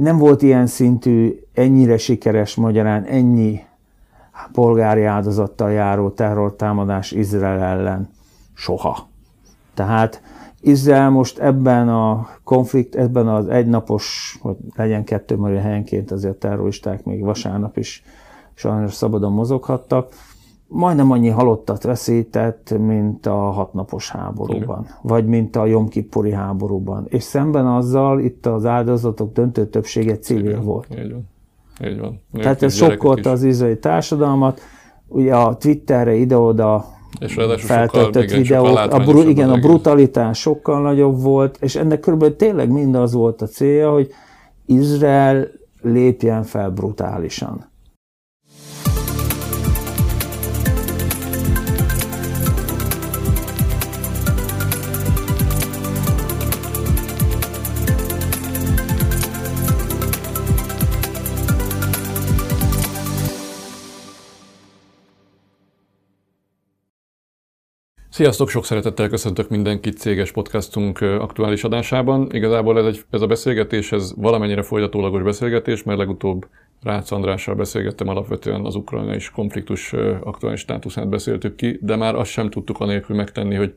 nem volt ilyen szintű, ennyire sikeres magyarán, ennyi polgári áldozattal járó terrortámadás Izrael ellen soha. Tehát Izrael most ebben a konflikt, ebben az egynapos, hogy legyen kettő, mert helyenként azért a terroristák még vasárnap is sajnos szabadon mozoghattak, majdnem annyi halottat veszített, mint a hatnapos háborúban, Igen. vagy mint a Jomkipuri háborúban. És szemben azzal itt az áldozatok döntő többsége civil Igen. volt. Így van. Így van. Tehát ez sokkolta az izraeli társadalmat. Ugye a Twitterre ide-oda és feltöltött videók, a, bru- igen, a brutalitás sokkal nagyobb volt, és ennek körülbelül tényleg mind az volt a célja, hogy Izrael lépjen fel brutálisan. Sziasztok, sok szeretettel köszöntök mindenkit céges podcastunk aktuális adásában. Igazából ez, egy, ez a beszélgetés, ez valamennyire folytatólagos beszélgetés, mert legutóbb Rácz Andrással beszélgettem alapvetően az ukrajnai konfliktus aktuális státuszát beszéltük ki, de már azt sem tudtuk anélkül megtenni, hogy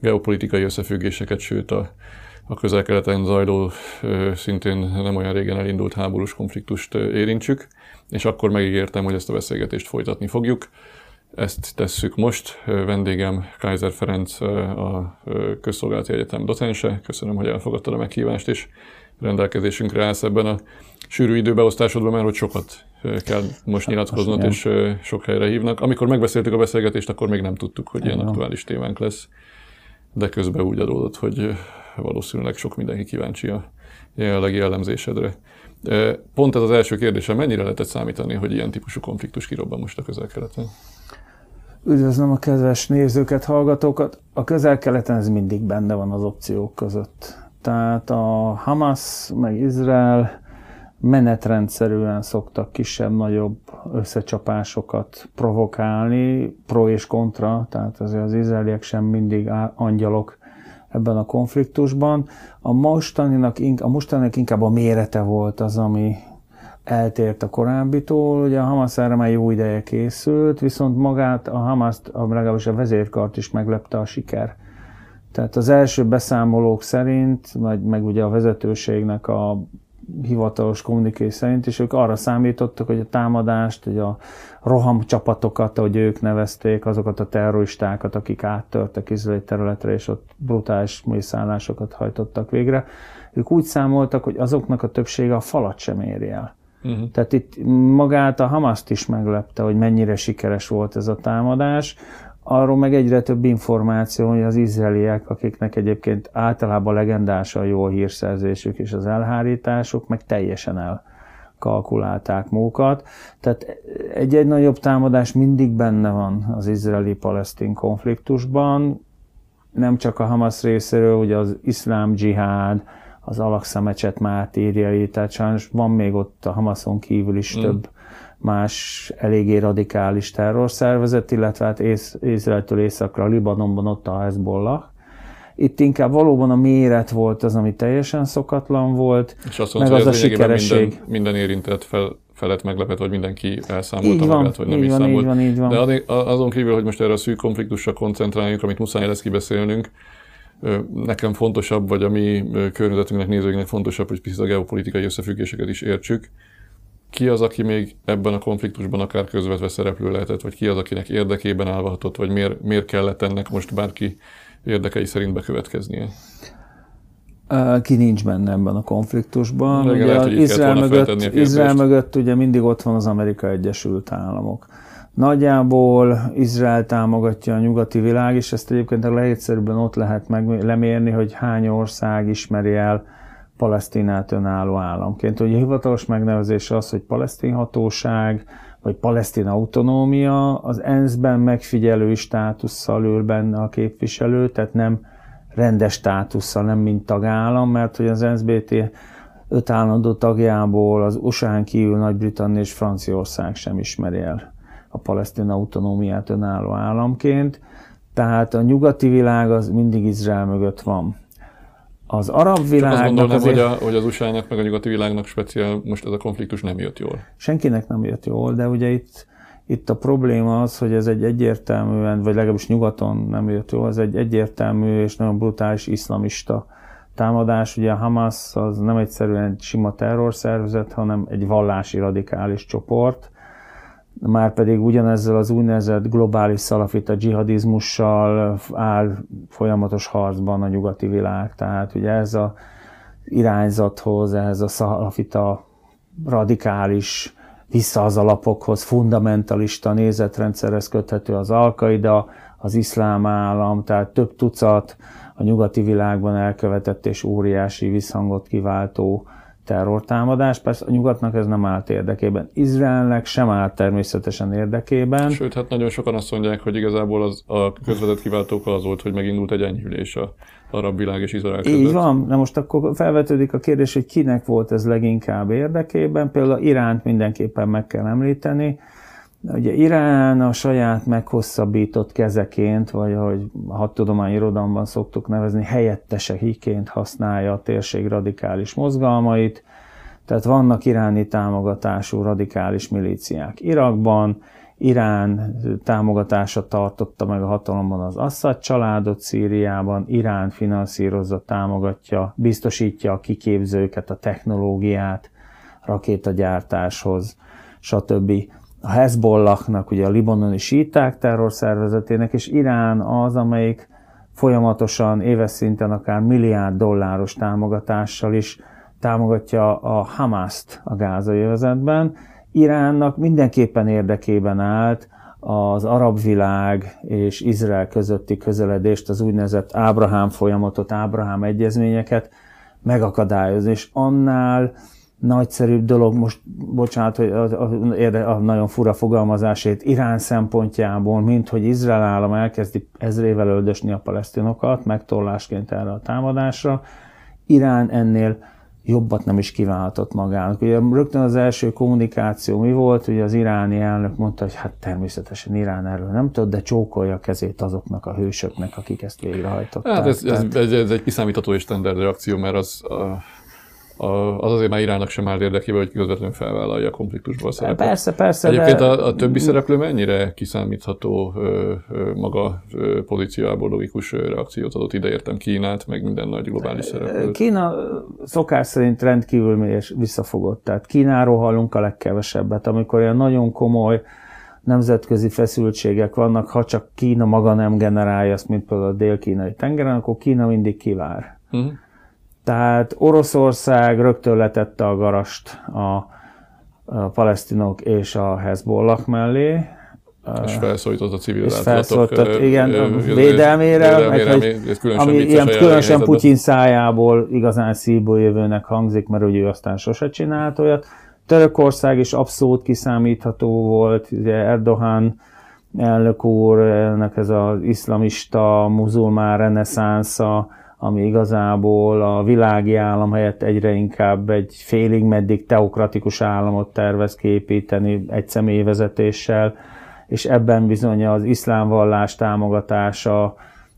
geopolitikai összefüggéseket, sőt a, a közel-keleten zajló, szintén nem olyan régen elindult háborús konfliktust érintsük, és akkor megígértem, hogy ezt a beszélgetést folytatni fogjuk. Ezt tesszük most. Vendégem Kaiser Ferenc, a Közszolgálati Egyetem docense. Köszönöm, hogy elfogadtad a meghívást, és rendelkezésünkre állsz ebben a sűrű időbeosztásodban, mert hogy sokat kell most nyilatkoznod, és sok helyre hívnak. Amikor megbeszéltük a beszélgetést, akkor még nem tudtuk, hogy ilyen aktuális témánk lesz, de közben úgy adódott, hogy valószínűleg sok mindenki kíváncsi a jelenlegi jellemzésedre. Pont ez az első kérdésem, mennyire lehetett számítani, hogy ilyen típusú konfliktus kirobban most a közel-keleten? Üdvözlöm a kedves nézőket, hallgatókat. A közel-keleten ez mindig benne van az opciók között. Tehát a Hamas meg Izrael menetrendszerűen szoktak kisebb-nagyobb összecsapásokat provokálni, pro és kontra, tehát azért az izraeliek sem mindig angyalok ebben a konfliktusban. A mostaninak, a mostaninak inkább a mérete volt az, ami eltért a korábbitól. Ugye a Hamas erre már jó ideje készült, viszont magát a hamas legalábbis a vezérkart is meglepte a siker. Tehát az első beszámolók szerint, vagy meg ugye a vezetőségnek a hivatalos kommuniké szerint, és ők arra számítottak, hogy a támadást, hogy a roham csapatokat, ahogy ők nevezték, azokat a terroristákat, akik áttörtek izraeli területre, és ott brutális mészállásokat hajtottak végre, ők úgy számoltak, hogy azoknak a többsége a falat sem éri el. Uh-huh. Tehát itt magát a Hamaszt is meglepte, hogy mennyire sikeres volt ez a támadás. Arról meg egyre több információ, hogy az izraeliek, akiknek egyébként általában legendás a jó hírszerzésük és az elhárításuk, meg teljesen el kalkulálták. Tehát egy-egy nagyobb támadás mindig benne van az izraeli-palesztin konfliktusban, nem csak a Hamas részéről, ugye az iszlám dzsihád, az Alaksa mecset mártírjai, tehát sajnos van még ott a Hamaszon kívül is mm. több más eléggé radikális terrorszervezet, illetve hát ész, Izraeltől északra, a Libanonban ott a Hezbollah. Itt inkább valóban a méret volt az, ami teljesen szokatlan volt, És azt mondta, meg az, az a sikeresség. Minden, minden érintett fel, felett meglepett, vagy mindenki elszámolta így van, magát, vagy nem így van. Így van, így van. De azon kívül, hogy most erre a szűk konfliktusra koncentráljunk, amit muszáj lesz kibeszélnünk, nekem fontosabb, vagy a mi környezetünknek, nézőinknek fontosabb, hogy picit a geopolitikai összefüggéseket is értsük. Ki az, aki még ebben a konfliktusban akár közvetve szereplő lehetett, vagy ki az, akinek érdekében állhatott, vagy miért, miért kellett ennek most bárki érdekei szerint bekövetkeznie? Ki nincs benne ebben a konfliktusban. Ugye lehet, Izrael, mögött, Izrael mögött ugye mindig ott van az Amerika Egyesült Államok. Nagyjából Izrael támogatja a nyugati világ, és ezt egyébként a legegyszerűbben ott lehet meg lemérni, hogy hány ország ismeri el Palesztinát önálló államként. Ugye hivatalos megnevezés az, hogy palesztin hatóság, vagy palesztin autonómia, az ENSZ-ben megfigyelő státusszal ül benne a képviselő, tehát nem rendes státusszal, nem mint tagállam, mert hogy az NSBT öt állandó tagjából az USA-n kívül Nagy-Britannia és Franciaország sem ismeri el a palesztin autonómiát önálló államként, tehát a nyugati világ az mindig Izrael mögött van. Az arab világnak azt gondolnám, azért... hogy, a, hogy az USA-nak, meg a nyugati világnak speciál most ez a konfliktus nem jött jól. senkinek nem jött jól, de ugye itt, itt a probléma az, hogy ez egy egyértelműen, vagy legalábbis nyugaton nem jött jól, ez egy egyértelmű és nagyon brutális iszlamista támadás. Ugye a Hamas az nem egyszerűen egy sima terrorszervezet, hanem egy vallási radikális csoport, már pedig ugyanezzel az úgynevezett globális szalafita dzsihadizmussal áll folyamatos harcban a nyugati világ. Tehát ugye ez a irányzathoz, ehhez a szalafita radikális, vissza az alapokhoz, fundamentalista nézetrendszerhez köthető az Al-Qaida, az iszlám állam, tehát több tucat a nyugati világban elkövetett és óriási visszhangot kiváltó terrortámadás. Persze a nyugatnak ez nem állt érdekében. Izraelnek sem állt természetesen érdekében. Sőt, hát nagyon sokan azt mondják, hogy igazából az, a közvetett kiváltók az volt, hogy megindult egy enyhülés a arab világ és Izrael között. Így van. Na most akkor felvetődik a kérdés, hogy kinek volt ez leginkább érdekében. Például Iránt mindenképpen meg kell említeni. Ugye Irán a saját meghosszabbított kezeként, vagy ahogy a hadtudományi irodalomban szoktuk nevezni, helyetteseiként használja a térség radikális mozgalmait. Tehát vannak iráni támogatású radikális milíciák Irakban, Irán támogatása tartotta meg a hatalomban az Assad családot Szíriában, Irán finanszírozza, támogatja, biztosítja a kiképzőket, a technológiát, rakétagyártáshoz, stb. A Hezbollahnak, ugye a libanoni síták terrorszervezetének, és Irán az, amelyik folyamatosan éves szinten akár milliárd dolláros támogatással is támogatja a Hamaszt a gázai övezetben, Iránnak mindenképpen érdekében állt az arab világ és Izrael közötti közeledést, az úgynevezett Ábrahám folyamatot, Ábrahám egyezményeket megakadályozni, és annál nagyszerűbb dolog, most bocsánat, hogy a, a, a nagyon fura fogalmazásét Irán szempontjából, mint hogy Izrael állam elkezdi ezrével öldösni a palesztinokat, megtorlásként erre a támadásra, Irán ennél jobbat nem is kívánhatott magának. Ugye rögtön az első kommunikáció mi volt, ugye az iráni elnök mondta, hogy hát természetesen Irán erről nem tud, de csókolja a kezét azoknak a hősöknek, akik ezt végrehajtották. Hát ez, ez, ez, ez egy kiszámítható és standard reakció, mert az, a, az azért már Iránnak sem áll érdekében, hogy közvetlenül felvállalja a konfliktusból szerepet. Persze, persze. Egyébként de... a, a többi szereplő mennyire kiszámítható ö, ö, maga ö, pozícióából logikus reakciót adott ide, értem Kínát, meg minden nagy globális szereplőt. Kína szokás szerint rendkívül és visszafogott. Tehát Kínáról hallunk a legkevesebbet, amikor ilyen nagyon komoly nemzetközi feszültségek vannak, ha csak Kína maga nem generálja ezt, mint például a dél-kínai tengeren, akkor Kína mindig kivár. Uh-huh. Tehát Oroszország rögtön letette a garast a, a palesztinok és a Hezbollah mellé. És felszólított a civil és felszólított, igen, védelmére, védelmére meg, hogy, ami ilyen különösen Putyin szájából igazán szívból jövőnek hangzik, mert ugye ő aztán sose csinált olyat. Törökország is abszolút kiszámítható volt, ugye Erdogan elnök úr, ennek ez az iszlamista, muzulmán reneszánsza, ami igazából a világi állam helyett egyre inkább egy félig meddig teokratikus államot tervez képíteni egy személyvezetéssel, és ebben bizony az iszlám vallás támogatása,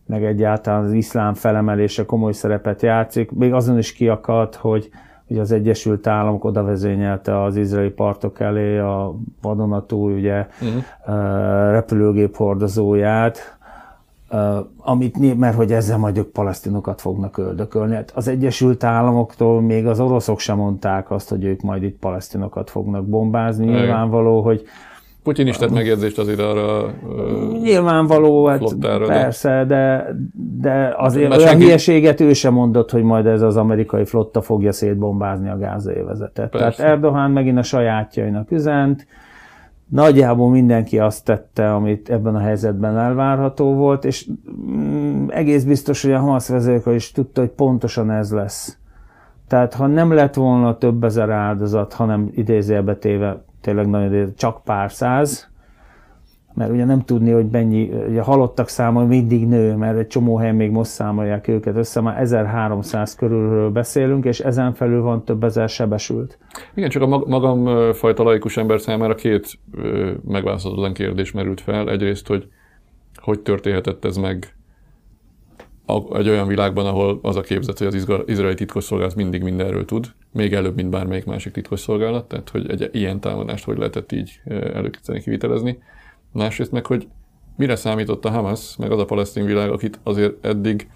meg egyáltalán az iszlám felemelése komoly szerepet játszik. Még azon is kiakadt, hogy hogy az Egyesült Államok oda vezényelte az izraeli partok elé a vadonatúl ugye uh-huh. repülőgép hordozóját, amit, mert hogy ezzel majd ők palesztinokat fognak öldökölni. Hát az Egyesült Államoktól még az oroszok sem mondták azt, hogy ők majd itt palesztinokat fognak bombázni. Nyilvánvaló, hogy Putyin is tett megjegyzést azért arra Nyilvánvaló, hát flottára, persze, de, de azért olyan senki... hülyeséget ő sem mondott, hogy majd ez az amerikai flotta fogja szétbombázni a gázai vezetet. Tehát Erdogan megint a sajátjainak üzent, Nagyjából mindenki azt tette, amit ebben a helyzetben elvárható volt, és mm, egész biztos, hogy a Hamas vezérkar is tudta, hogy pontosan ez lesz. Tehát ha nem lett volna több ezer áldozat, hanem idézélbe téve tényleg nagyon csak pár száz, mert ugye nem tudni, hogy mennyi, ugye halottak száma mindig nő, mert egy csomó helyen még most számolják őket össze, már 1300 körülről beszélünk, és ezen felül van több ezer sebesült. Igen, csak a magam fajta laikus ember számára két megválaszolatlan kérdés merült fel. Egyrészt, hogy hogy történhetett ez meg egy olyan világban, ahol az a képzet, hogy az izraeli titkosszolgálat mindig mindenről tud, még előbb, mint bármelyik másik titkosszolgálat, tehát hogy egy ilyen támadást hogy lehetett így előkészíteni, kivitelezni. Másrészt meg, hogy mire számított a Hamas, meg az a palesztin világ, akit azért eddig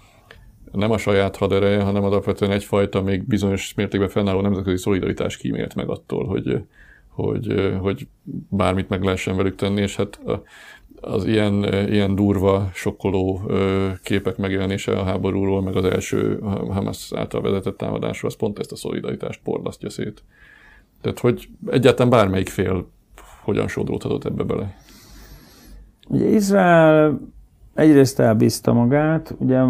nem a saját hadereje, hanem alapvetően egyfajta még bizonyos mértékben fennálló nemzetközi szolidaritás kímélt meg attól, hogy, hogy, hogy bármit meg lehessen velük tenni, és hát az ilyen, ilyen durva, sokkoló képek megjelenése a háborúról, meg az első Hamas által vezetett támadásról, az pont ezt a szolidaritást porlasztja szét. Tehát, hogy egyáltalán bármelyik fél hogyan sodródhatott ebbe bele? Ugye Izrael egyrészt elbízta magát, ugye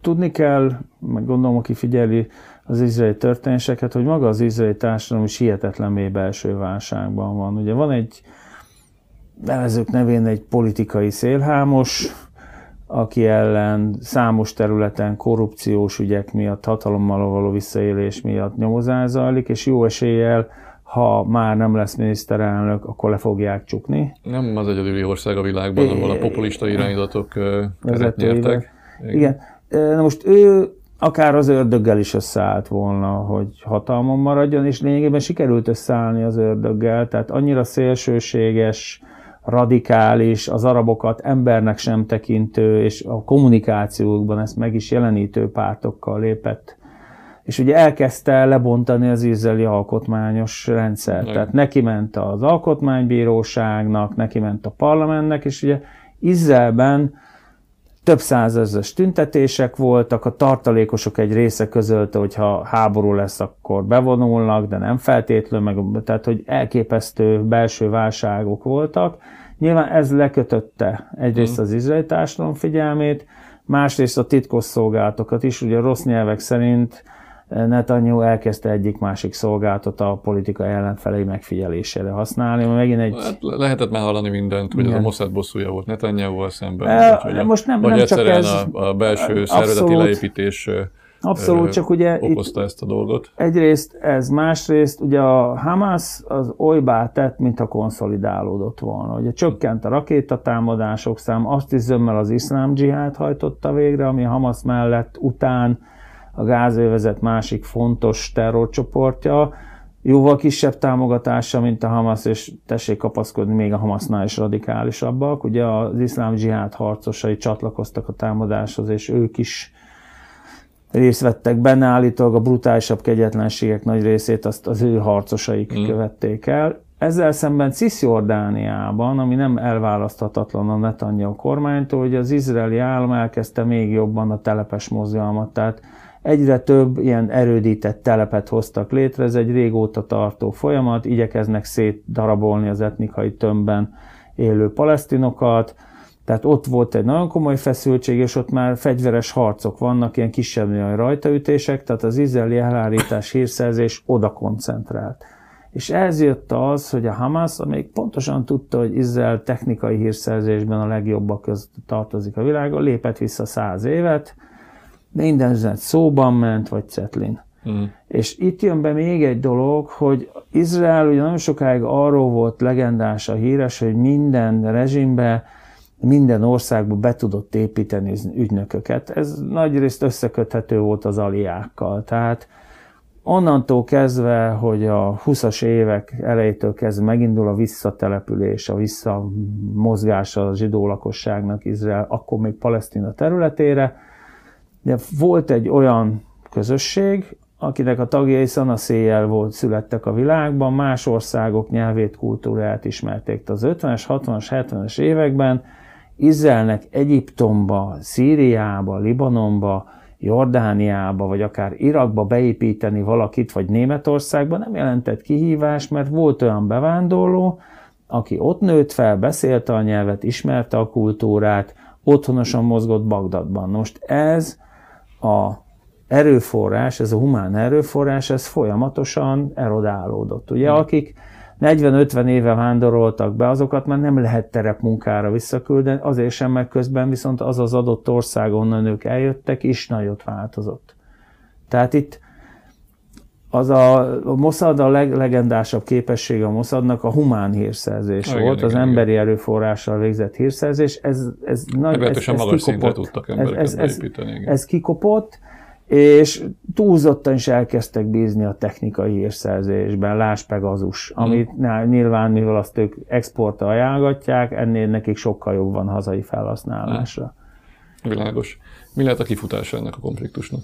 tudni kell, meg gondolom, aki figyeli az izraeli történéseket, hogy maga az izraeli társadalom is hihetetlen mély belső válságban van. Ugye van egy nevezők nevén egy politikai szélhámos, aki ellen számos területen korrupciós ügyek miatt, hatalommal való visszaélés miatt nyomozás zajlik, és jó eséllyel, ha már nem lesz miniszterelnök, akkor le fogják csukni. Nem az egyedüli ország a világban, ahol a populista irányzatok nyertek. Igen. Na most ő akár az ördöggel is összeállt volna, hogy hatalmon maradjon, és lényegében sikerült összeállni az ördöggel, tehát annyira szélsőséges, radikális, az arabokat embernek sem tekintő, és a kommunikációkban ezt meg is jelenítő pártokkal lépett. És ugye elkezdte lebontani az izraeli alkotmányos rendszert. Igen. Tehát neki ment az alkotmánybíróságnak, neki ment a parlamentnek, és ugye Izraelben több százezes tüntetések voltak, a tartalékosok egy része közölte, hogy ha háború lesz, akkor bevonulnak, de nem feltétlenül, meg, tehát hogy elképesztő belső válságok voltak. Nyilván ez lekötötte egyrészt mm. az izraeli társadalom figyelmét, másrészt a titkosszolgálatokat is, ugye rossz nyelvek szerint Netanyahu elkezdte egyik-másik szolgáltat a politika ellenfelei megfigyelésére használni. Megint egy... Hát lehetett már hallani mindent, hogy Igen. ez a Mossad bosszúja volt Netanyahu-val szemben. E, vagy, most nem, vagy nem csak ez... a, a belső abszolút, szervezeti leépítés Abszolút, csak ugye okozta ezt a dolgot. Egyrészt ez, másrészt ugye a Hamas az olybá tett, mintha konszolidálódott volna. Ugye csökkent a rakétatámadások szám, azt is zömmel az iszlám dzsihád hajtotta végre, ami Hamas mellett után a gázövezet másik fontos terrorcsoportja, jóval kisebb támogatása, mint a Hamas, és tessék kapaszkodni, még a Hamasnál is radikálisabbak. Ugye az iszlám dzsihád harcosai csatlakoztak a támadáshoz, és ők is részt vettek benne, állítólag a brutálisabb kegyetlenségek nagy részét azt az ő harcosaik mm. követték el. Ezzel szemben Cisjordániában, ami nem elválaszthatatlan a Netanyahu kormánytól, hogy az izraeli állam elkezdte még jobban a telepes mozgalmat, tehát Egyre több ilyen erődített telepet hoztak létre, ez egy régóta tartó folyamat, igyekeznek szétdarabolni az etnikai tömbben élő palesztinokat, tehát ott volt egy nagyon komoly feszültség, és ott már fegyveres harcok vannak, ilyen kisebb olyan rajtaütések, tehát az izraeli elhárítás hírszerzés oda koncentrált. És ez jött az, hogy a Hamas, amelyik pontosan tudta, hogy Izrael technikai hírszerzésben a legjobbak között tartozik a világon, lépett vissza száz évet, minden üzenet szóban ment, vagy cetlin. Mm. És itt jön be még egy dolog, hogy Izrael ugye nagyon sokáig arról volt legendás a híres, hogy minden rezsimbe, minden országba be tudott építeni ügynököket. Ez nagyrészt összeköthető volt az aliákkal. Tehát onnantól kezdve, hogy a 20-as évek elejétől kezdve megindul a visszatelepülés, a visszamozgás a zsidó lakosságnak Izrael, akkor még Palesztina területére, de volt egy olyan közösség, akinek a tagjai szanaszéjjel volt, születtek a világban, más országok nyelvét, kultúráját ismerték. Az 50-es, 60-as, 70-es években Izraelnek Egyiptomba, Szíriába, Libanonba, Jordániába, vagy akár Irakba beépíteni valakit, vagy Németországba nem jelentett kihívás, mert volt olyan bevándorló, aki ott nőtt fel, beszélte a nyelvet, ismerte a kultúrát, otthonosan mozgott Bagdadban. Most ez a erőforrás, ez a humán erőforrás, ez folyamatosan erodálódott. Ugye, akik 40-50 éve vándoroltak be, azokat már nem lehet terepmunkára visszaküldeni, azért sem, meg közben viszont az az adott ország, onnan ők eljöttek, is nagyot változott. Tehát itt az a, a Mossad a leg, legendásabb képessége a Mossadnak a humán hírszerzés igen, volt, igen, az igen, emberi igen. erőforrással végzett hírszerzés. Ez, ez nagy, ez, ez magas szintre tudtak ez, ez, ez, igen. ez kikopott, és túlzottan is elkezdtek bízni a technikai hírszerzésben, Láss Pegazus, hmm. amit nyilván, mivel azt ők exportra ajánlgatják, ennél nekik sokkal jobb van hazai felhasználásra. Hmm. Világos. Mi lehet a kifutása ennek a konfliktusnak?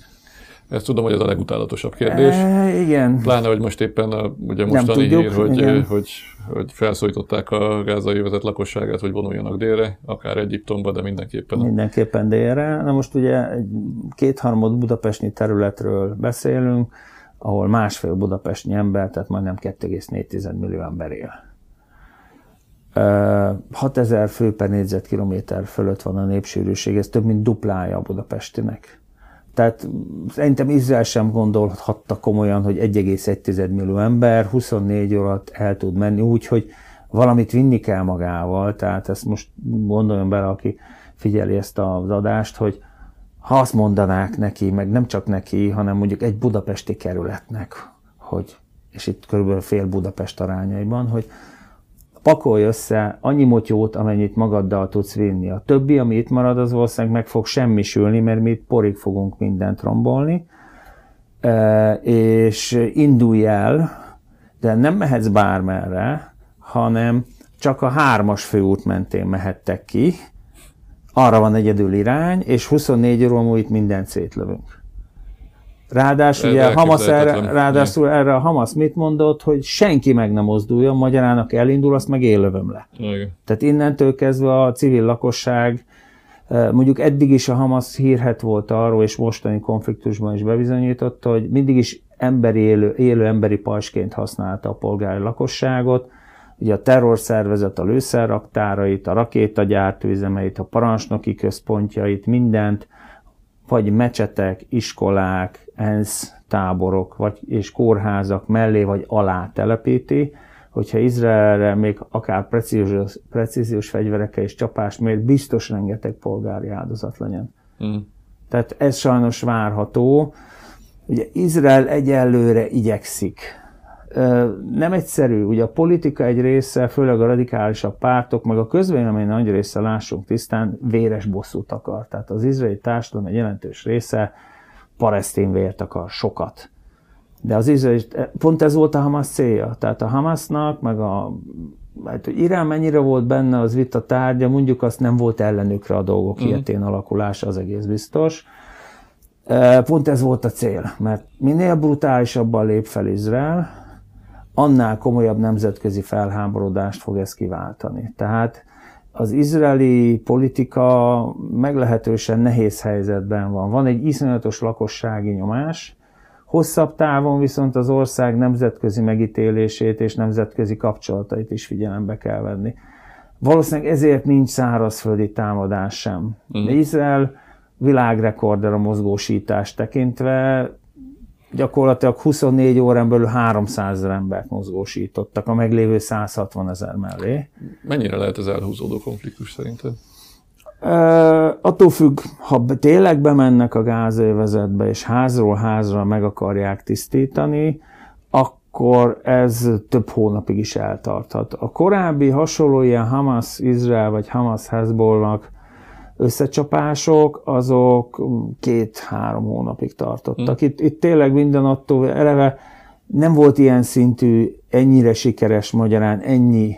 Ezt tudom, hogy ez a legutálatosabb kérdés. E, igen. Pláne, hogy most éppen a, ugye mostani tudjuk, hír, hogy, hogy, hogy felszólították a gázai vezet lakosságát, hogy vonuljanak délre, akár Egyiptomba, de mindenképpen. Mindenképpen délre. Na most ugye egy kétharmad budapesti területről beszélünk, ahol másfél budapesti ember, tehát majdnem 2,4 millió ember él. 6000 fő per négyzetkilométer fölött van a népsűrűség, ez több mint duplája a budapestinek. Tehát szerintem Izrael sem gondolhatta komolyan, hogy 1,1 millió ember 24 órat el tud menni úgy, hogy valamit vinni kell magával. Tehát ezt most gondoljon bele, aki figyeli ezt az adást, hogy ha azt mondanák neki, meg nem csak neki, hanem mondjuk egy budapesti kerületnek, hogy, és itt körülbelül fél Budapest arányaiban, hogy pakolj össze annyi motyót, amennyit magaddal tudsz vinni. A többi, ami itt marad, az valószínűleg meg fog semmisülni, mert mi itt porig fogunk mindent rombolni, és indulj el, de nem mehetsz bármerre, hanem csak a hármas főút mentén mehettek ki, arra van egyedül irány, és 24 óra múlva itt mindent szétlövünk. Ráadásul, ugye, Hamas erre, ráadásul erre a Hamas mit mondott, hogy senki meg nem mozduljon, magyarának elindul, azt meg élövöm le. Igen. Tehát innentől kezdve a civil lakosság, eh, mondjuk eddig is a Hamas hírhet volt arról, és mostani konfliktusban is bebizonyította, hogy mindig is emberi élő, élő emberi pajsként használta a polgári lakosságot, ugye a terrorszervezet a lőszerraktárait, a rakétagyártőüzemeit, a parancsnoki központjait, mindent, vagy mecsetek, iskolák, ENSZ táborok vagy, és kórházak mellé vagy alá telepíti, hogyha Izraelre még akár precíziós, precíziós fegyverekkel és csapás mér, biztos rengeteg polgári áldozat legyen. Mm. Tehát ez sajnos várható. Ugye Izrael egyelőre igyekszik. Nem egyszerű, ugye a politika egy része, főleg a radikálisabb pártok, meg a közvélemény nagy része, lássunk tisztán, véres bosszút akar. Tehát az izraeli társadalom egy jelentős része palesztin vért akar, sokat. De az izraeli, pont ez volt a Hamas célja. Tehát a Hamasnak, meg a hát, hogy Irán mennyire volt benne az vita tárgya, mondjuk azt nem volt ellenükre a dolgok mm. ilyetén alakulása, az egész biztos. Pont ez volt a cél, mert minél brutálisabban lép fel Izrael, annál komolyabb nemzetközi felháborodást fog ez kiváltani. Tehát az izraeli politika meglehetősen nehéz helyzetben van. Van egy iszonyatos lakossági nyomás, hosszabb távon viszont az ország nemzetközi megítélését és nemzetközi kapcsolatait is figyelembe kell venni. Valószínűleg ezért nincs szárazföldi támadás sem. Mm. Izrael világrekorder a mozgósítás tekintve, gyakorlatilag 24 órán belül 300 ezer embert mozgósítottak a meglévő 160 ezer mellé. Mennyire lehet ez elhúzódó konfliktus szerinted? Uh, attól függ, ha tényleg bemennek a gázövezetbe, és házról házra meg akarják tisztítani, akkor ez több hónapig is eltarthat. A korábbi hasonló ilyen Hamas-Izrael vagy Hamas-Hezbollah összecsapások, azok két-három hónapig tartottak. Hmm. Itt, itt tényleg minden attól eleve nem volt ilyen szintű, ennyire sikeres magyarán, ennyi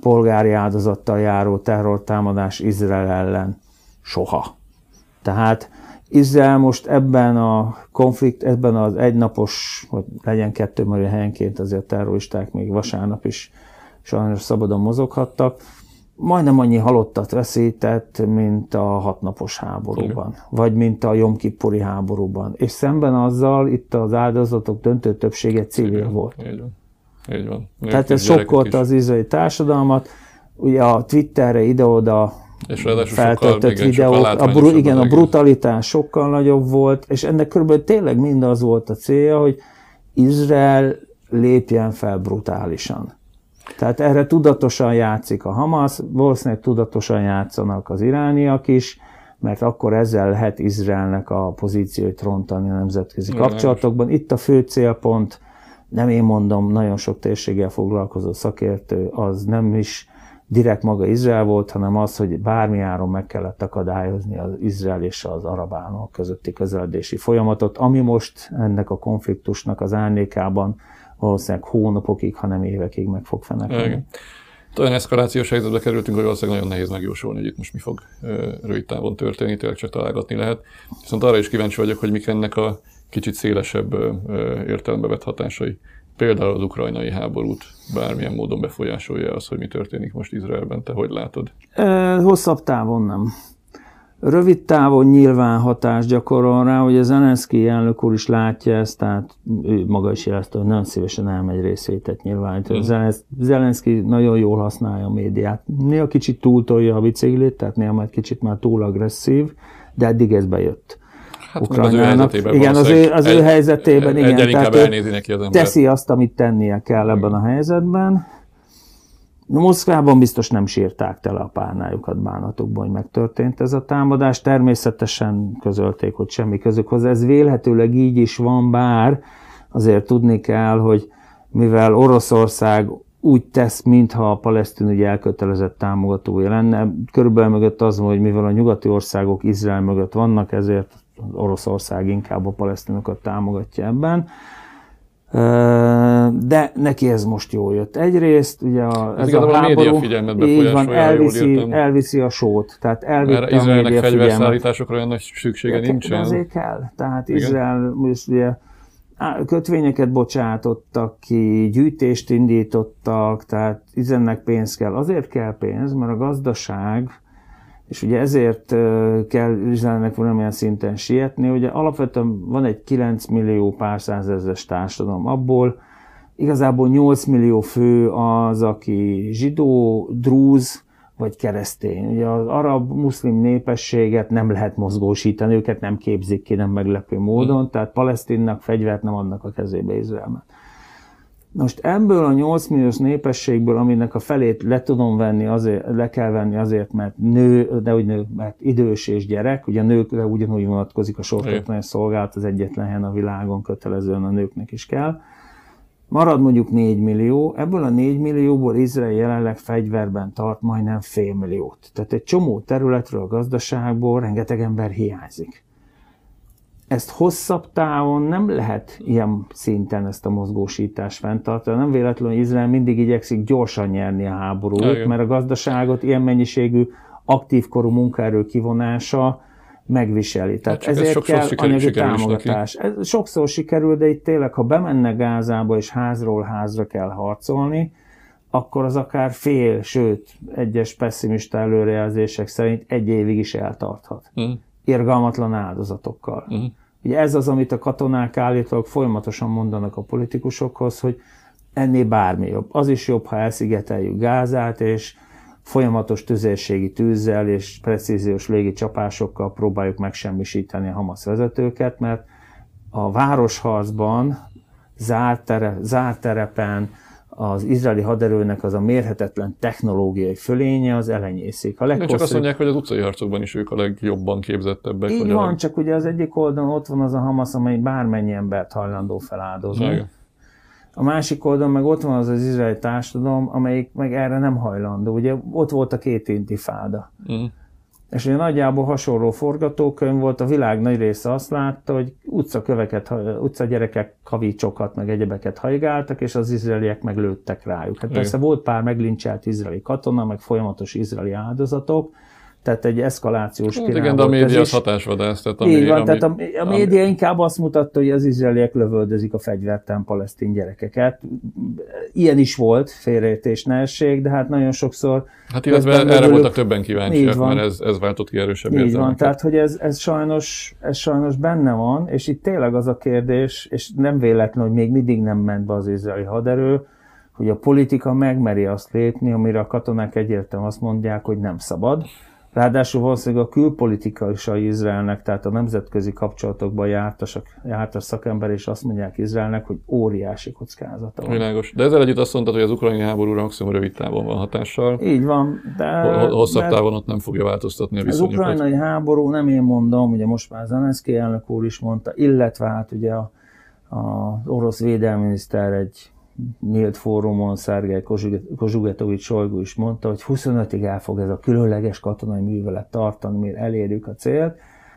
polgári áldozattal járó terrortámadás Izrael ellen soha. Tehát Izrael most ebben a konflikt, ebben az egynapos, vagy legyen kettő, mert helyenként azért a terroristák még vasárnap is sajnos szabadon mozoghattak, majdnem annyi halottat veszített, mint a hatnapos háborúban, Igen. vagy mint a Jomkipuri háborúban. És szemben azzal itt az áldozatok döntő többsége civil Igen. volt. Így van. Így van. Tehát ez sokkolta az izraeli társadalmat. Ugye a Twitterre ide-oda és feltöltött sokkal, videót, a bru- igen, a brutalitás sokkal nagyobb volt, és ennek körülbelül tényleg mind az volt a célja, hogy Izrael lépjen fel brutálisan. Tehát erre tudatosan játszik a Hamas, valószínűleg tudatosan játszanak az irániak is, mert akkor ezzel lehet Izraelnek a pozíciót rontani a nemzetközi kapcsolatokban. Itt a fő célpont, nem én mondom, nagyon sok térséggel foglalkozó szakértő, az nem is direkt maga Izrael volt, hanem az, hogy bármi áron meg kellett akadályozni az Izrael és az arab államok közötti közeledési folyamatot, ami most ennek a konfliktusnak az árnyékában valószínűleg hónapokig, hanem évekig meg fog fenekülni. Olyan eszkalációs helyzetbe kerültünk, hogy valószínűleg nagyon nehéz megjósolni, hogy itt most mi fog rövid távon történni, tényleg csak találgatni lehet. Viszont arra is kíváncsi vagyok, hogy mik ennek a kicsit szélesebb értelembe vett hatásai. Például az ukrajnai háborút bármilyen módon befolyásolja az, hogy mi történik most Izraelben. Te hogy látod? Hosszabb távon nem. Rövid távon nyilván hatást gyakorol rá, hogy az Zelenszky elnök úr is látja ezt, tehát ő maga is jelezte, hogy nagyon szívesen elmegy részvétet nyilvánítani. Mm. Zelenszky nagyon jól használja a médiát. Néha kicsit túltolja a biciklét, tehát néha majd kicsit már túl agresszív, de eddig ez bejött. Hát Ukrajnának. Az igen, az ő, az ő helyzetében, egy, igen. Tehát neki az ember. teszi azt, amit tennie kell ebben a helyzetben. Moszkvában biztos nem sírták tele a párnájukat bánatokban, hogy megtörtént ez a támadás. Természetesen közölték, hogy semmi közük hozzá. Ez vélhetőleg így is van, bár azért tudni kell, hogy mivel Oroszország úgy tesz, mintha a palesztin ügy elkötelezett támogatója lenne. Körülbelül mögött az, hogy mivel a nyugati országok Izrael mögött vannak, ezért Oroszország inkább a palesztinokat támogatja ebben. De neki ez most jól jött. Egyrészt ugye a, ez, ez a, háború, a így van, elviszi, elviszi a sót. Tehát elvitte Mert Izraelnek fegyverszállításokra olyan nagy szüksége de, nincsen. De azért kell. Tehát Igen. Izrael ugye kötvényeket bocsátottak ki, gyűjtést indítottak, tehát Izraelnek pénz kell. Azért kell pénz, mert a gazdaság és ugye ezért kell Izraelnek valamilyen szinten sietni. Ugye alapvetően van egy 9 millió pár százezres társadalom, abból igazából 8 millió fő az, aki zsidó, drúz, vagy keresztény. Ugye az arab muszlim népességet nem lehet mozgósítani, őket nem képzik ki, nem meglepő módon, hmm. tehát palesztinnak fegyvert nem adnak a kezébe Izraelben. Most ebből a 8 milliós népességből, aminek a felét le tudom venni, azért, le kell venni azért, mert nő, de úgy nő, mert idős és gyerek, ugye a nőkre ugyanúgy vonatkozik a sorkatlanás szolgálat, az egyetlen helyen a világon kötelezően a nőknek is kell. Marad mondjuk 4 millió, ebből a 4 millióból Izrael jelenleg fegyverben tart majdnem fél milliót. Tehát egy csomó területről a gazdaságból rengeteg ember hiányzik ezt hosszabb távon nem lehet ilyen szinten ezt a mozgósítást fenntartani. Nem véletlenül Izrael mindig igyekszik gyorsan nyerni a háborút, Igen. mert a gazdaságot ilyen mennyiségű aktív korú munkaerő kivonása megviseli. Tehát hát ezért ez kell sikerül, anyagi támogatás. Ez sokszor sikerül, de itt tényleg, ha bemennek Gázába és házról házra kell harcolni, akkor az akár fél, sőt, egyes pessimista előrejelzések szerint egy évig is eltarthat. Mm irgalmatlan áldozatokkal. Uh-huh. Ugye ez az, amit a katonák állítólag folyamatosan mondanak a politikusokhoz, hogy ennél bármi jobb. Az is jobb, ha elszigeteljük Gázát, és folyamatos tüzérségi tűzzel és precíziós légi csapásokkal próbáljuk megsemmisíteni a Hamas vezetőket, mert a városharcban zárt, tere, zárt terepen, az izraeli haderőnek az a mérhetetlen technológiai fölénye az elenyészik. A leghosszú... csak azt mondják, hogy az utcai harcokban is ők a legjobban képzettebbek. Így van, a... csak ugye az egyik oldalon ott van az a Hamas, amely bármennyi embert hajlandó feláldozni. Igen. A másik oldalon meg ott van az az izraeli társadalom, amelyik meg erre nem hajlandó. Ugye ott volt a két intifáda. Mm. És ugye nagyjából hasonló forgatókönyv volt, a világ nagy része azt látta, hogy utcaköveket, utcagyerekek kavicsokat, meg egyebeket hajgáltak, és az izraeliek meg lőttek rájuk. Hát persze volt pár meglincselt izraeli katona, meg folyamatos izraeli áldozatok, tehát egy eszkalációs hát igen, de a média az hatásvadász. Tehát ami, Így van, ami, tehát a, a média ami... inkább azt mutatta, hogy az izraeliek lövöldözik a fegyvertelen palesztin gyerekeket. Ilyen is volt, félreértés nehézség, de hát nagyon sokszor... Hát illetve erre mögülük... voltak többen kíváncsiak, mert ez, ez váltott ki erősebb Így van, tehát hogy ez, ez, sajnos, ez sajnos benne van, és itt tényleg az a kérdés, és nem véletlen, hogy még mindig nem ment be az izraeli haderő, hogy a politika megmeri azt lépni, amire a katonák egyértelműen azt mondják, hogy nem szabad Ráadásul valószínűleg a külpolitika is a Izraelnek, tehát a nemzetközi kapcsolatokban jártas, jártas szakember, és azt mondják Izraelnek, hogy óriási kockázata van. Világos. De ezzel együtt azt mondtad, hogy az ukrajnai háborúra maximum rövid távon van hatással. Így van. De, Hosszabb távon ott nem fogja változtatni a viszonyokat. Az ukrajnai háború, nem én mondom, ugye most már Zelenszky elnök úr is mondta, illetve hát ugye a, a orosz védelminiszter egy nyílt fórumon Szergej Kozsugetovics Solygó is mondta, hogy 25-ig el fog ez a különleges katonai művelet tartani, mire elérjük a célt,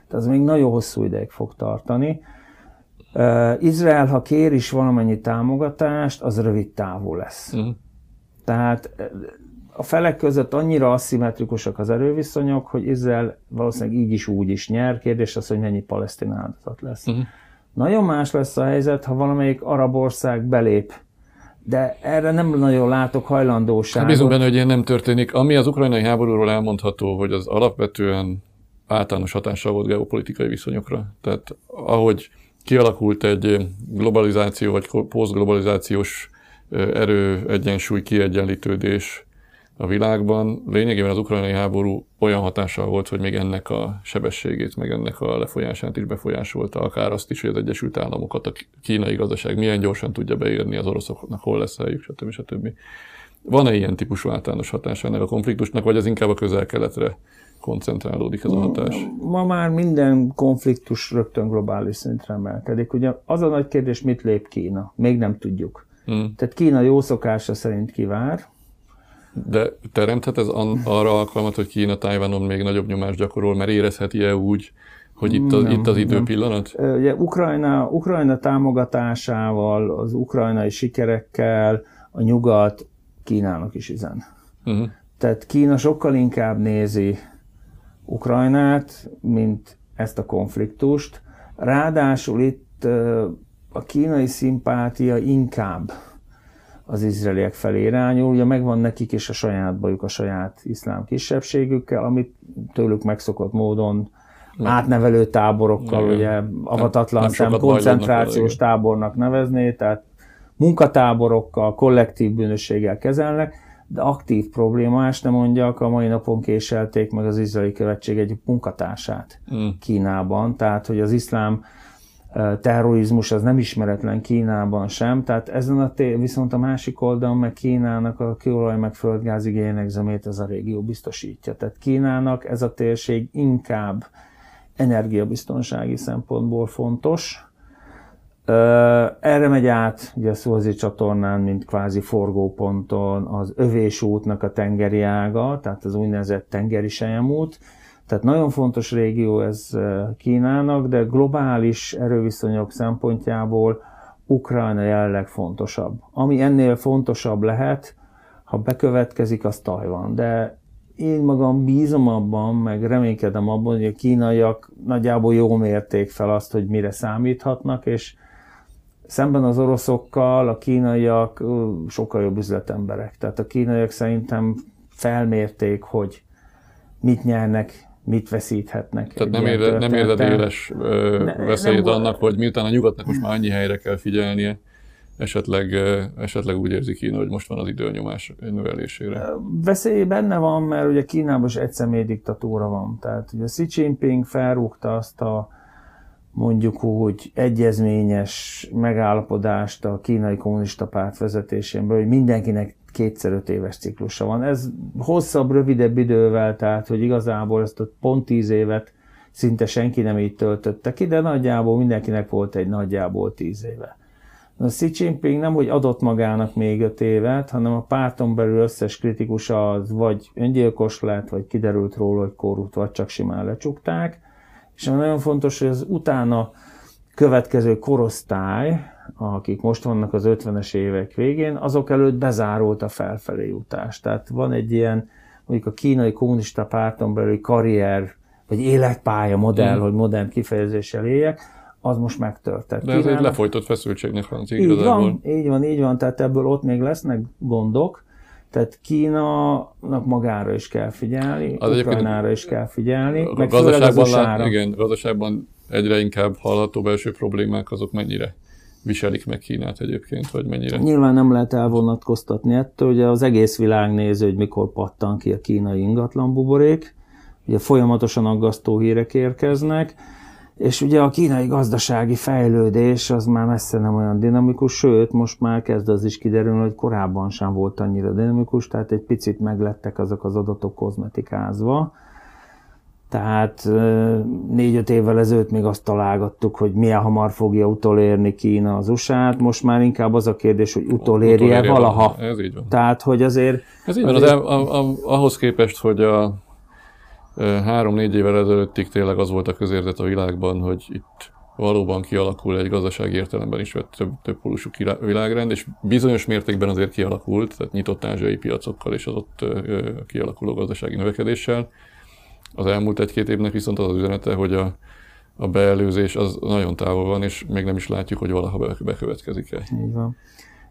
de az még nagyon hosszú ideig fog tartani. Uh, Izrael, ha kér is valamennyi támogatást, az rövid távú lesz. Uh-huh. Tehát a felek között annyira aszimmetrikusak az erőviszonyok, hogy Izrael valószínűleg így is úgy is nyer. Kérdés az, hogy mennyi palesztin áldozat lesz. Uh-huh. Nagyon más lesz a helyzet, ha valamelyik arab ország belép de erre nem nagyon látok hajlandóságot. Hát benne, hogy ilyen nem történik. Ami az ukrajnai háborúról elmondható, hogy az alapvetően általános hatással volt geopolitikai viszonyokra. Tehát ahogy kialakult egy globalizáció vagy posztglobalizációs erő egyensúly kiegyenlítődés a világban. Lényegében az ukrajnai háború olyan hatással volt, hogy még ennek a sebességét, meg ennek a lefolyását is befolyásolta, akár azt is, hogy az Egyesült Államokat, a kínai gazdaság milyen gyorsan tudja beírni az oroszoknak, hol lesz helyük, stb. stb. Van-e ilyen típusú általános hatása ennek a konfliktusnak, vagy az inkább a közel-keletre koncentrálódik ez a hatás? Ma már minden konfliktus rögtön globális szintre emelkedik. Ugye az a nagy kérdés, mit lép Kína? Még nem tudjuk. Hmm. Tehát Kína jó szokása szerint kivár, de teremthet ez arra alkalmat, hogy Kína Tájvánon még nagyobb nyomást gyakorol, mert érezheti-e úgy, hogy itt az, nem, itt az időpillanat? Ugye Ukrajna, Ukrajna támogatásával, az ukrajnai sikerekkel a nyugat Kínának is üzen. Uh-huh. Tehát Kína sokkal inkább nézi Ukrajnát, mint ezt a konfliktust. Ráadásul itt a kínai szimpátia inkább az izraeliek felé irányul. Ugye megvan nekik is a saját bajuk, a saját iszlám kisebbségükkel, amit tőlük megszokott módon nem. átnevelő táborokkal, Igen. ugye avatatlan nem, nem szem koncentrációs tábornak nevezné, tehát munkatáborokkal, kollektív bűnösséggel kezelnek, de aktív problémás, nem mondjak, a mai napon késelték meg az izraeli követség egy munkatársát mm. Kínában, tehát hogy az iszlám terrorizmus az nem ismeretlen Kínában sem, tehát ezen a tér, viszont a másik oldalon meg Kínának a kőolaj meg földgáz igényegzemét ez a régió biztosítja. Tehát Kínának ez a térség inkább energiabiztonsági szempontból fontos. Erre megy át ugye a Szuazi csatornán, mint kvázi forgóponton az Övés útnak a tengeri ága, tehát az úgynevezett tengeri sejemút, tehát nagyon fontos régió ez eh, Kínának, de globális erőviszonyok szempontjából Ukrajna jelenleg fontosabb. Ami ennél fontosabb lehet, ha bekövetkezik, az Tajvan. De én magam bízom abban, meg reménykedem abban, hogy a kínaiak nagyjából jól mérték fel azt, hogy mire számíthatnak, és szemben az oroszokkal a kínaiak sokkal jobb üzletemberek. Tehát a kínaiak szerintem felmérték, hogy mit nyernek, mit veszíthetnek. Tehát nem, érde, nem érzed éles ne, veszélyt nem, annak, hogy miután a nyugatnak most már annyi helyre kell figyelnie, esetleg, esetleg úgy érzi Kína, hogy most van az időnyomás növelésére. Veszély benne van, mert ugye Kínában is egy személy diktatúra van. Tehát ugye Xi Jinping felrúgta azt a mondjuk úgy egyezményes megállapodást a kínai kommunista párt vezetésében, hogy mindenkinek kétszer öt éves ciklusa van. Ez hosszabb, rövidebb idővel, tehát hogy igazából ezt a pont tíz évet szinte senki nem így töltötte ki, de nagyjából mindenkinek volt egy nagyjából tíz éve. A Xi Jinping nem, hogy adott magának még öt évet, hanem a párton belül összes kritikus az vagy öngyilkos lett, vagy kiderült róla, hogy korrupt, vagy csak simán lecsukták. És nagyon fontos, hogy az utána következő korosztály, akik most vannak az 50-es évek végén, azok előtt bezárult a felfelé jutás. Tehát van egy ilyen, mondjuk a kínai kommunista párton belül karrier, vagy életpálya modell, mm. hogy modern kifejezéssel éljek, az most megtörtett. De ez egy lefolytott feszültségnek van így igazából. van, így van, így van, tehát ebből ott még lesznek gondok, tehát Kínának magára is kell figyelni, az Ukrajnára is kell figyelni, a meg gazdaságban, lát, igen, gazdaságban egyre inkább hallható belső problémák, azok mennyire viselik meg Kínát egyébként, vagy mennyire? Nyilván nem lehet elvonatkoztatni ettől, ugye az egész világ nézi, hogy mikor pattan ki a kínai ingatlan buborék. ugye folyamatosan aggasztó hírek érkeznek, és ugye a kínai gazdasági fejlődés az már messze nem olyan dinamikus, sőt, most már kezd az is kiderülni, hogy korábban sem volt annyira dinamikus, tehát egy picit meglettek azok az adatok kozmetikázva. Tehát négy-öt évvel ezelőtt még azt találgattuk, hogy milyen hamar fogja utolérni Kína az usa Most már inkább az a kérdés, hogy utolérje valaha. Ez így van. Tehát, hogy azért... Ez így van, azért... Az, a, a, ahhoz képest, hogy a három-négy évvel ezelőttig tényleg az volt a közérzet a világban, hogy itt valóban kialakul egy gazdasági értelemben is vett több, több pólusú világrend, és bizonyos mértékben azért kialakult, tehát nyitott ázsiai piacokkal és az ott kialakuló gazdasági növekedéssel. Az elmúlt egy-két évnek viszont az az üzenete, hogy a, a beelőzés az nagyon távol van, és még nem is látjuk, hogy valaha bekövetkezik-e. Így van.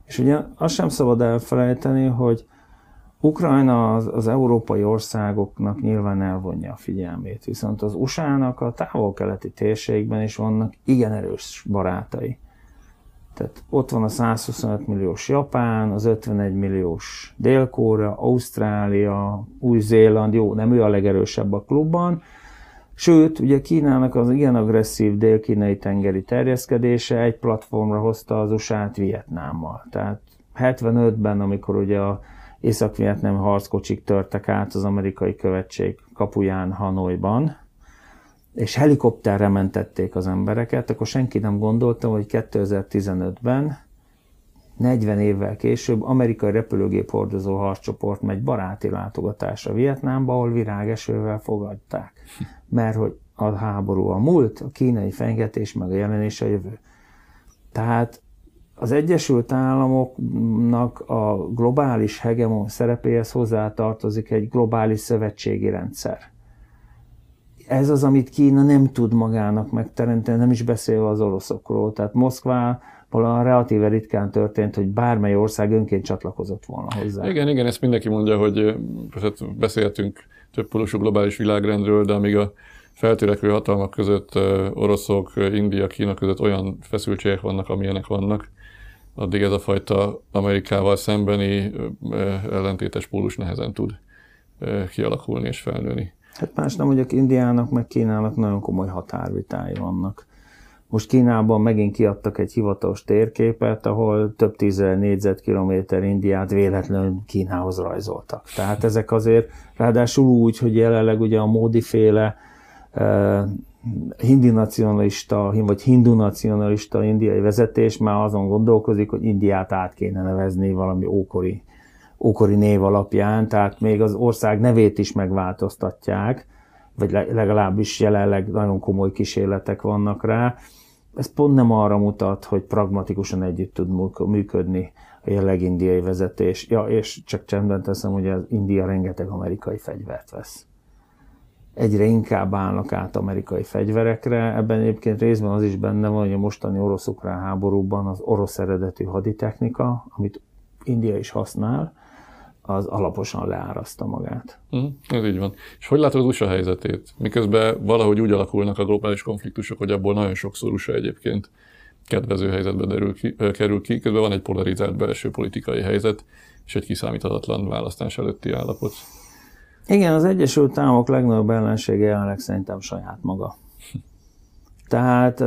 És ugye azt sem szabad elfelejteni, hogy Ukrajna az, az európai országoknak nyilván elvonja a figyelmét, viszont az USA-nak a távol-keleti térségben is vannak igen erős barátai. Tehát ott van a 125 milliós Japán, az 51 milliós Dél-Korea, Ausztrália, Új-Zéland, jó, nem ő a legerősebb a klubban, Sőt, ugye Kínának az igen agresszív dél-kínai tengeri terjeszkedése egy platformra hozta az USA-t Vietnámmal. Tehát 75-ben, amikor ugye a észak-vietnám harckocsik törtek át az amerikai követség kapuján Hanoiban, és helikopterre mentették az embereket, akkor senki nem gondolta, hogy 2015-ben, 40 évvel később amerikai repülőgép hordozó harccsoport megy baráti látogatásra Vietnámba, ahol virágesővel fogadták. Mert hogy a háború a múlt, a kínai fenyegetés, meg a jelenés a jövő. Tehát az Egyesült Államoknak a globális hegemon szerepéhez hozzátartozik egy globális szövetségi rendszer. Ez az, amit Kína nem tud magának megteremteni, nem is beszélve az oroszokról. Tehát Moszkvá valami relatíve ritkán történt, hogy bármely ország önként csatlakozott volna hozzá. Igen, igen, ezt mindenki mondja, hogy hát beszéltünk több polosú globális világrendről, de amíg a feltörekvő hatalmak között oroszok, India, Kína között olyan feszültségek vannak, amilyenek vannak, addig ez a fajta Amerikával szembeni ellentétes pólus nehezen tud kialakulni és felnőni. Hát más nem, hogy Indiának meg Kínának nagyon komoly határvitái vannak. Most Kínában megint kiadtak egy hivatalos térképet, ahol több tízezer négyzetkilométer Indiát véletlenül Kínához rajzoltak. Tehát ezek azért, ráadásul úgy, hogy jelenleg ugye a módiféle hindi nacionalista, vagy hindu nacionalista indiai vezetés már azon gondolkozik, hogy Indiát át kéne nevezni valami ókori, ókori név alapján, tehát még az ország nevét is megváltoztatják, vagy legalábbis jelenleg nagyon komoly kísérletek vannak rá. Ez pont nem arra mutat, hogy pragmatikusan együtt tud működni a jelenleg indiai vezetés. Ja, és csak csendben teszem, hogy az India rengeteg amerikai fegyvert vesz egyre inkább állnak át amerikai fegyverekre. Ebben egyébként részben az is benne van, hogy a mostani orosz-ukrán háborúban az orosz eredetű haditechnika, amit India is használ, az alaposan leáraszta magát. Uh-huh, ez így van. És hogy látod az USA helyzetét? Miközben valahogy úgy alakulnak a globális konfliktusok, hogy abból nagyon sokszor USA egyébként kedvező helyzetbe derül ki, kerül ki, közben van egy polarizált belső politikai helyzet, és egy kiszámíthatatlan választás előtti állapot. Igen, az Egyesült Államok legnagyobb ellensége jelenleg szerintem saját maga. Tehát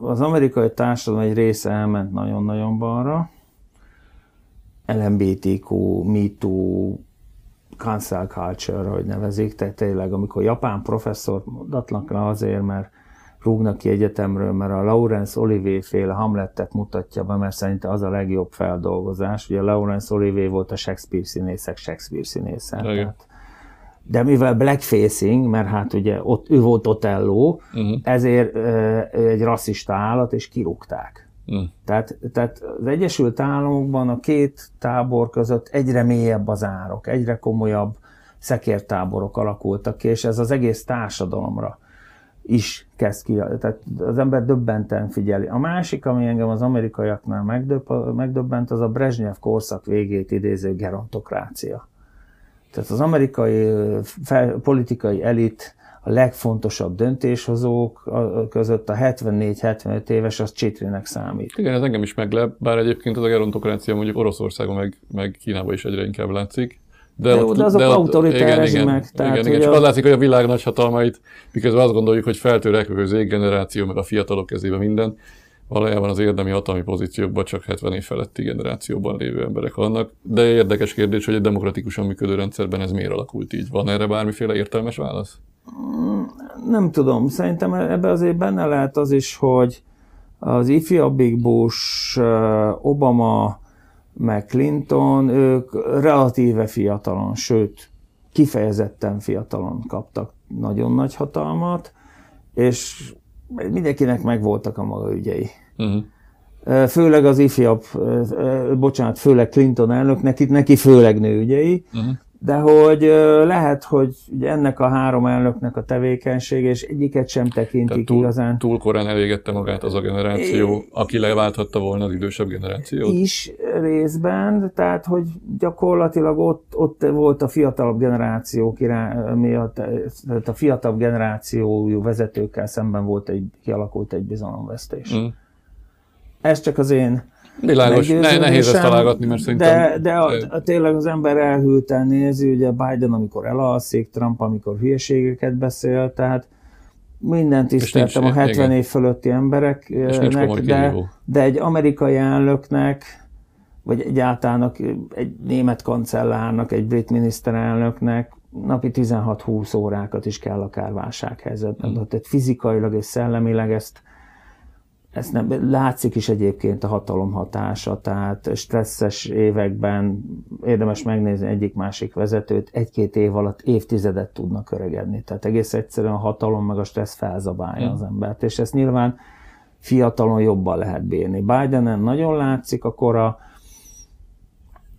az amerikai társadalom egy része elment nagyon-nagyon balra. LMBTQ, MeToo, cancel culture, hogy nevezik, tehát tényleg, amikor japán professzor mondatlanak rá azért, mert rúgnak ki egyetemről, mert a Laurence Olivier féle Hamletet mutatja be, mert szerinte az a legjobb feldolgozás. Ugye Laurence Olivier volt a Shakespeare színészek Shakespeare színésze. Tehát de mivel blackfacing, mert hát ugye ott, ő volt Otello, uh-huh. ezért ő egy rasszista állat, és kirúgták. Uh-huh. Tehát, tehát az Egyesült Államokban a két tábor között egyre mélyebb az árok, egyre komolyabb szekértáborok alakultak ki, és ez az egész társadalomra is kezd ki. Tehát az ember döbbenten figyeli. A másik, ami engem az amerikaiaknál megdöbb, megdöbbent, az a Brezsnyev korszak végét idéző gerontokrácia. Tehát az amerikai fel, politikai elit a legfontosabb döntéshozók között a 74-75 éves az csitrinek számít. Igen, ez engem is meglep, bár egyébként az a gerontokrácia mondjuk Oroszországon meg, meg Kínában is egyre inkább látszik. De, de, ott, de azok de autoritár rezsimek. Igen, tehát, igen, igen. Csak az látszik, hogy a világ nagy hatalmait, miközben azt gondoljuk, hogy feltörekvő az generáció, meg a fiatalok kezébe minden, valójában az érdemi hatalmi pozíciókban csak 70 év feletti generációban lévő emberek vannak. De érdekes kérdés, hogy egy demokratikusan működő rendszerben ez miért alakult így? Van erre bármiféle értelmes válasz? Nem tudom. Szerintem ebbe azért benne lehet az is, hogy az ifjabbik Bush, Obama, meg Clinton, ők relatíve fiatalon, sőt, kifejezetten fiatalon kaptak nagyon nagy hatalmat, és mindenkinek megvoltak a maga ügyei. Uh-huh. Főleg az ifjabb, bocsánat, főleg Clinton elnök, neki, neki főleg nőügyei, uh-huh de hogy lehet, hogy ennek a három elnöknek a tevékenysége, és egyiket sem tekintik túl, igazán. Túl korán elégette magát az a generáció, aki leválthatta volna az idősebb generációt? Is részben, tehát hogy gyakorlatilag ott, ott volt a fiatalabb generáció miatt, tehát a fiatalabb generációjú vezetőkkel szemben volt egy, kialakult egy bizalomvesztés. Mm. Ez csak az én Világos, ne, nehéz ezt találgatni, mert szerintem... De, de a, a, tényleg az ember elhűlten nézi, ugye Biden, amikor elalszik, Trump, amikor hülyeségeket beszél, tehát mindent tiszteltem a 70 igen. év fölötti embereknek, de, de egy amerikai elnöknek, vagy egyáltalán egy német kancellárnak, egy brit miniszterelnöknek napi 16-20 órákat is kell akár válsághelyzetben. Hmm. Tehát fizikailag és szellemileg ezt ez nem, látszik is egyébként a hatalom hatása, tehát stresszes években érdemes megnézni egyik-másik vezetőt, egy-két év alatt évtizedet tudnak öregedni. Tehát egész egyszerűen a hatalom meg a stressz felzabálja mm. az embert, és ezt nyilván fiatalon jobban lehet bírni. Bidenen nagyon látszik a kora,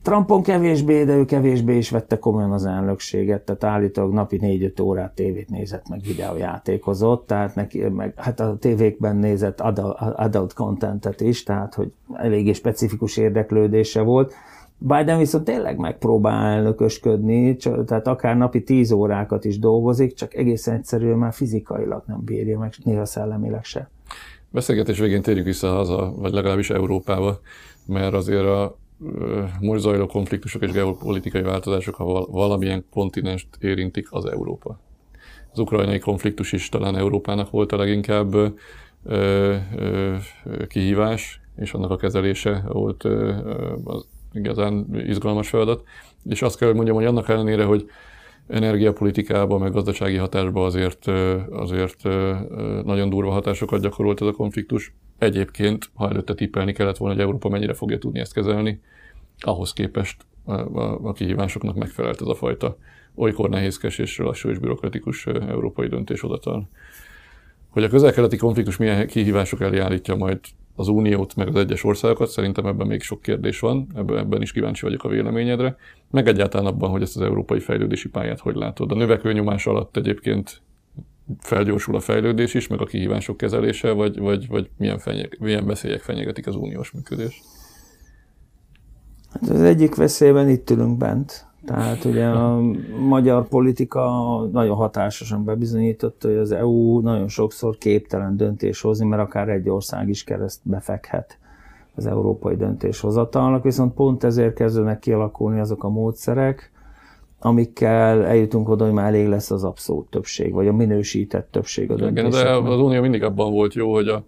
Trumpon kevésbé, de ő kevésbé is vette komolyan az elnökséget, tehát állítólag napi 4-5 órát tévét nézett, meg videójátékozott, tehát neki, meg, hát a tévékben nézett adult, adult contentet is, tehát hogy eléggé specifikus érdeklődése volt. Biden viszont tényleg megpróbál elnökösködni, tehát akár napi 10 órákat is dolgozik, csak egészen egyszerűen már fizikailag nem bírja meg, néha szellemileg se. Beszélgetés végén térjünk vissza haza, vagy legalábbis Európába, mert azért a most zajló konfliktusok és geopolitikai változások, ha valamilyen kontinenst érintik, az Európa. Az ukrajnai konfliktus is talán Európának volt a leginkább ö, ö, kihívás, és annak a kezelése volt ö, az igazán izgalmas feladat. És azt kell, hogy mondjam, hogy annak ellenére, hogy energiapolitikában, meg gazdasági hatásban azért, azért nagyon durva hatásokat gyakorolt ez a konfliktus. Egyébként, ha előtte tippelni kellett volna, hogy Európa mennyire fogja tudni ezt kezelni, ahhoz képest a, kihívásoknak megfelelt ez a fajta olykor nehézkes és lassú és bürokratikus európai döntéshozatal. Hogy a közel-keleti konfliktus milyen kihívások elé állítja majd az Uniót, meg az egyes országokat, szerintem ebben még sok kérdés van, ebben is kíváncsi vagyok a véleményedre, meg egyáltalán abban, hogy ezt az európai fejlődési pályát hogy látod. A növekvő nyomás alatt egyébként felgyorsul a fejlődés is, meg a kihívások kezelése, vagy, vagy, vagy milyen, fenyeg, milyen veszélyek fenyegetik az uniós működést? Hát az egyik veszélyben itt ülünk bent. Tehát ugye a magyar politika nagyon hatásosan bebizonyította, hogy az EU nagyon sokszor képtelen döntés hozni, mert akár egy ország is kereszt befekhet az európai döntéshozatalnak, viszont pont ezért kezdenek kialakulni azok a módszerek, amikkel eljutunk oda, hogy már elég lesz az abszolút többség, vagy a minősített többség a. Igen, de az Unió mindig abban volt jó, hogy a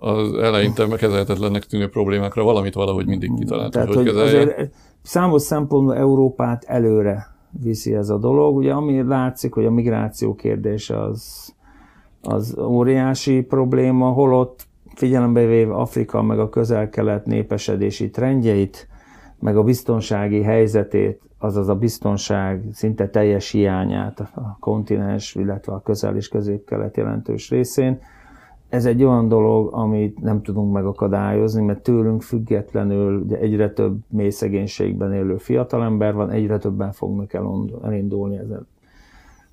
az eleinte kezelhetetlennek tűnő problémákra valamit valahogy mindig kitalált, Tehát, hogy, hogy azért számos szempontból Európát előre viszi ez a dolog. Ugye ami látszik, hogy a migráció kérdése az, az óriási probléma, holott figyelembe véve Afrika meg a közel-kelet népesedési trendjeit, meg a biztonsági helyzetét, azaz a biztonság szinte teljes hiányát a kontinens, illetve a közel- és közép-kelet jelentős részén, ez egy olyan dolog, amit nem tudunk megakadályozni, mert tőlünk függetlenül ugye egyre több mély szegénységben élő fiatalember van, egyre többen fognak elindulni ezzel.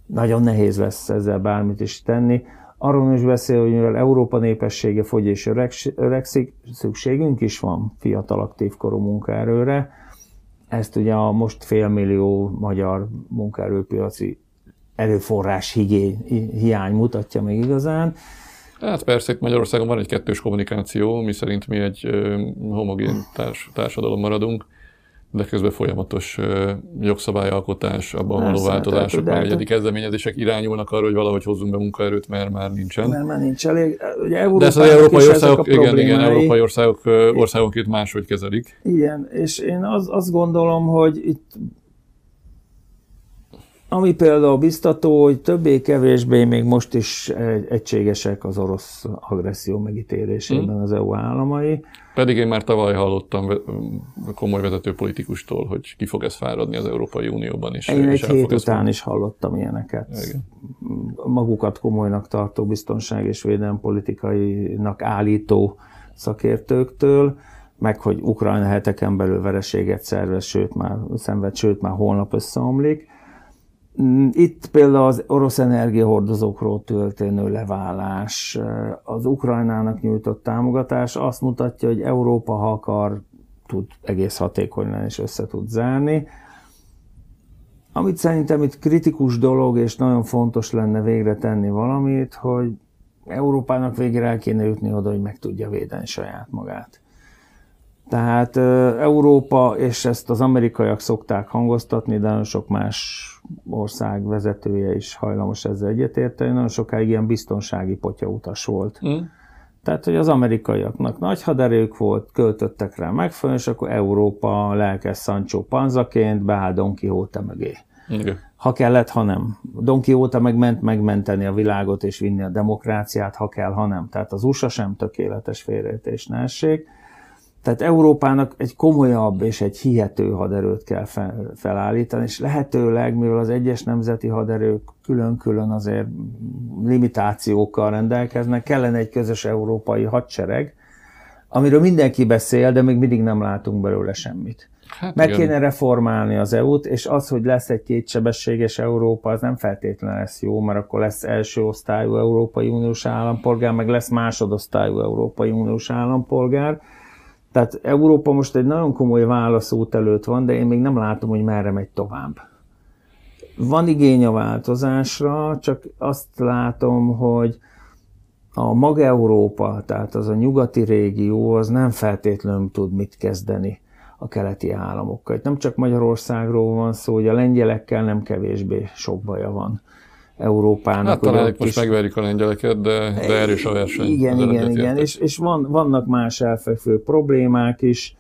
Nagyon nehéz lesz ezzel bármit is tenni. Arról is beszél, hogy mivel Európa népessége fogy és öregszik, szükségünk is van fiatal aktív korú munkaerőre. Ezt ugye a most félmillió magyar munkaerőpiaci erőforrás hiány mutatja meg igazán. Hát persze, Magyarországon van egy kettős kommunikáció, mi szerint mi egy homogén társ, társadalom maradunk, de közben folyamatos jogszabályalkotás, abban való változások, meg egyedi kezdeményezések irányulnak arra, hogy valahogy hozzunk be munkaerőt, mert már nincsen. Mert már nincs elég. Ugye de ezt az európai országok, igen, igen, európai országok országonként máshogy kezelik. Igen, és én az, azt gondolom, hogy itt ami például biztató, hogy többé-kevésbé még most is egységesek az orosz agresszió megítélésében hmm. az EU államai. Pedig én már tavaly hallottam komoly vezető politikustól, hogy ki fog ez fáradni az Európai Unióban is. Én egy hét után is hallottam ilyeneket. Igen. Magukat komolynak tartó biztonság és védelem politikainak állító szakértőktől, meg hogy Ukrajna heteken belül vereséget szervez, sőt már szenved, sőt már holnap összeomlik Mm, itt például az orosz energiahordozókról történő leválás, az Ukrajnának nyújtott támogatás azt mutatja, hogy Európa, ha akar, tud egész hatékony lenni és össze tud zárni. Amit szerintem itt kritikus dolog, és nagyon fontos lenne végre tenni valamit, hogy Európának végre el kéne jutni oda, hogy meg tudja védeni saját magát. Tehát Európa, és ezt az amerikaiak szokták hangoztatni, de nagyon sok más ország vezetője is hajlamos ezzel egyetérteni, nagyon sokáig ilyen biztonsági potyautas volt. Mm. Tehát, hogy az amerikaiaknak nagy haderők volt, költöttek rá megfelelően, és akkor Európa lelkes Sancho Panzaként beáll Don Quixote mögé. Okay. Ha kellett, ha nem. Don Quixote meg ment megmenteni a világot és vinni a demokráciát, ha kell, ha nem. Tehát az USA sem tökéletes félreértés ne essék. Tehát Európának egy komolyabb és egy hihető haderőt kell felállítani, és lehetőleg, mivel az egyes nemzeti haderők külön-külön azért limitációkkal rendelkeznek, kellene egy közös európai hadsereg, amiről mindenki beszél, de még mindig nem látunk belőle semmit. Hát Meg igen. kéne reformálni az EU-t, és az, hogy lesz egy kétsebességes Európa, az nem feltétlenül lesz jó, mert akkor lesz első osztályú Európai Uniós állampolgár, meg lesz másodosztályú Európai Uniós állampolgár, tehát Európa most egy nagyon komoly válaszút előtt van, de én még nem látom, hogy merre megy tovább. Van igény a változásra, csak azt látom, hogy a maga Európa, tehát az a nyugati régió, az nem feltétlenül tud mit kezdeni a keleti államokkal. Itt nem csak Magyarországról van szó, hogy a lengyelekkel nem kevésbé sok baja van. Európának. Hát talán most kis... megverik a lengyeleket, de, de erős a verseny. Igen, igen, igen, és, és van, vannak más elfekvő problémák is.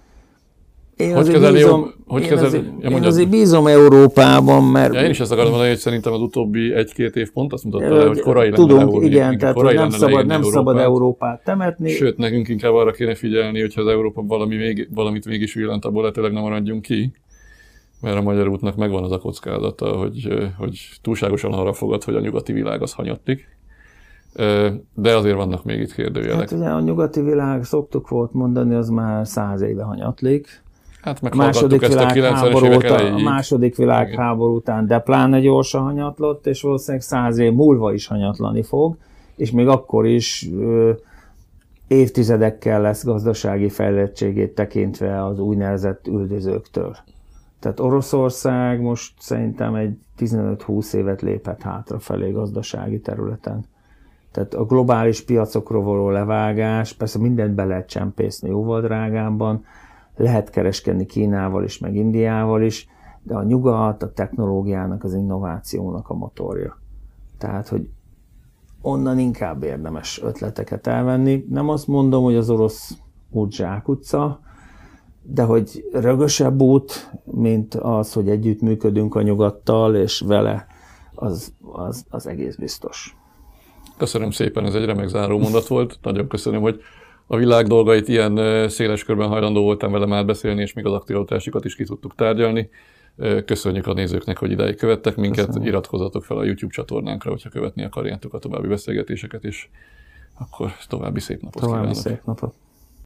Én hogy azért, bízom, hogy én, azért, ja, én azért bízom Európában, mert... Ja, én is ezt akarom mondani, hogy szerintem az utóbbi egy-két év pont azt mutatta le, hogy korai Tudunk, lenne igen, tehát korai nem, szabad, nem Európát. szabad Európát temetni. Sőt, nekünk inkább arra kéne figyelni, hogyha az Európa valami még, valamit mégis villant, abból lehetőleg nem maradjunk ki mert a magyar útnak megvan az a kockázata, hogy, hogy túlságosan arra fogad, hogy a nyugati világ az hanyatlik. De azért vannak még itt kérdőjelek. Hát ugye a nyugati világ, szoktuk volt mondani, az már száz éve hanyatlik. Hát meg a második világháború után, a második világháború után, de pláne gyorsan hanyatlott, és valószínűleg száz év múlva is hanyatlani fog, és még akkor is ö, évtizedekkel lesz gazdasági fejlettségét tekintve az úgynevezett üldözőktől. Tehát Oroszország most szerintem egy 15-20 évet lépett hátrafelé gazdasági területen. Tehát a globális piacokról való levágás, persze mindent be lehet csempészni jóval drágábban, lehet kereskedni Kínával is, meg Indiával is, de a nyugat a technológiának, az innovációnak a motorja. Tehát, hogy onnan inkább érdemes ötleteket elvenni. Nem azt mondom, hogy az orosz út zsákutca, de hogy rögösebb út, mint az, hogy együttműködünk a nyugattal, és vele, az, az, az egész biztos. Köszönöm szépen, ez egy remek záró mondat volt. Nagyon köszönöm, hogy a világ dolgait ilyen széles körben hajlandó voltam vele már beszélni, és még az aktualitásikat is ki tudtuk tárgyalni. Köszönjük a nézőknek, hogy ideig követtek minket. Köszönöm. Iratkozzatok fel a YouTube csatornánkra, hogyha követni akarjátok a további beszélgetéseket, és akkor további szép napot további kívánok. szép napot.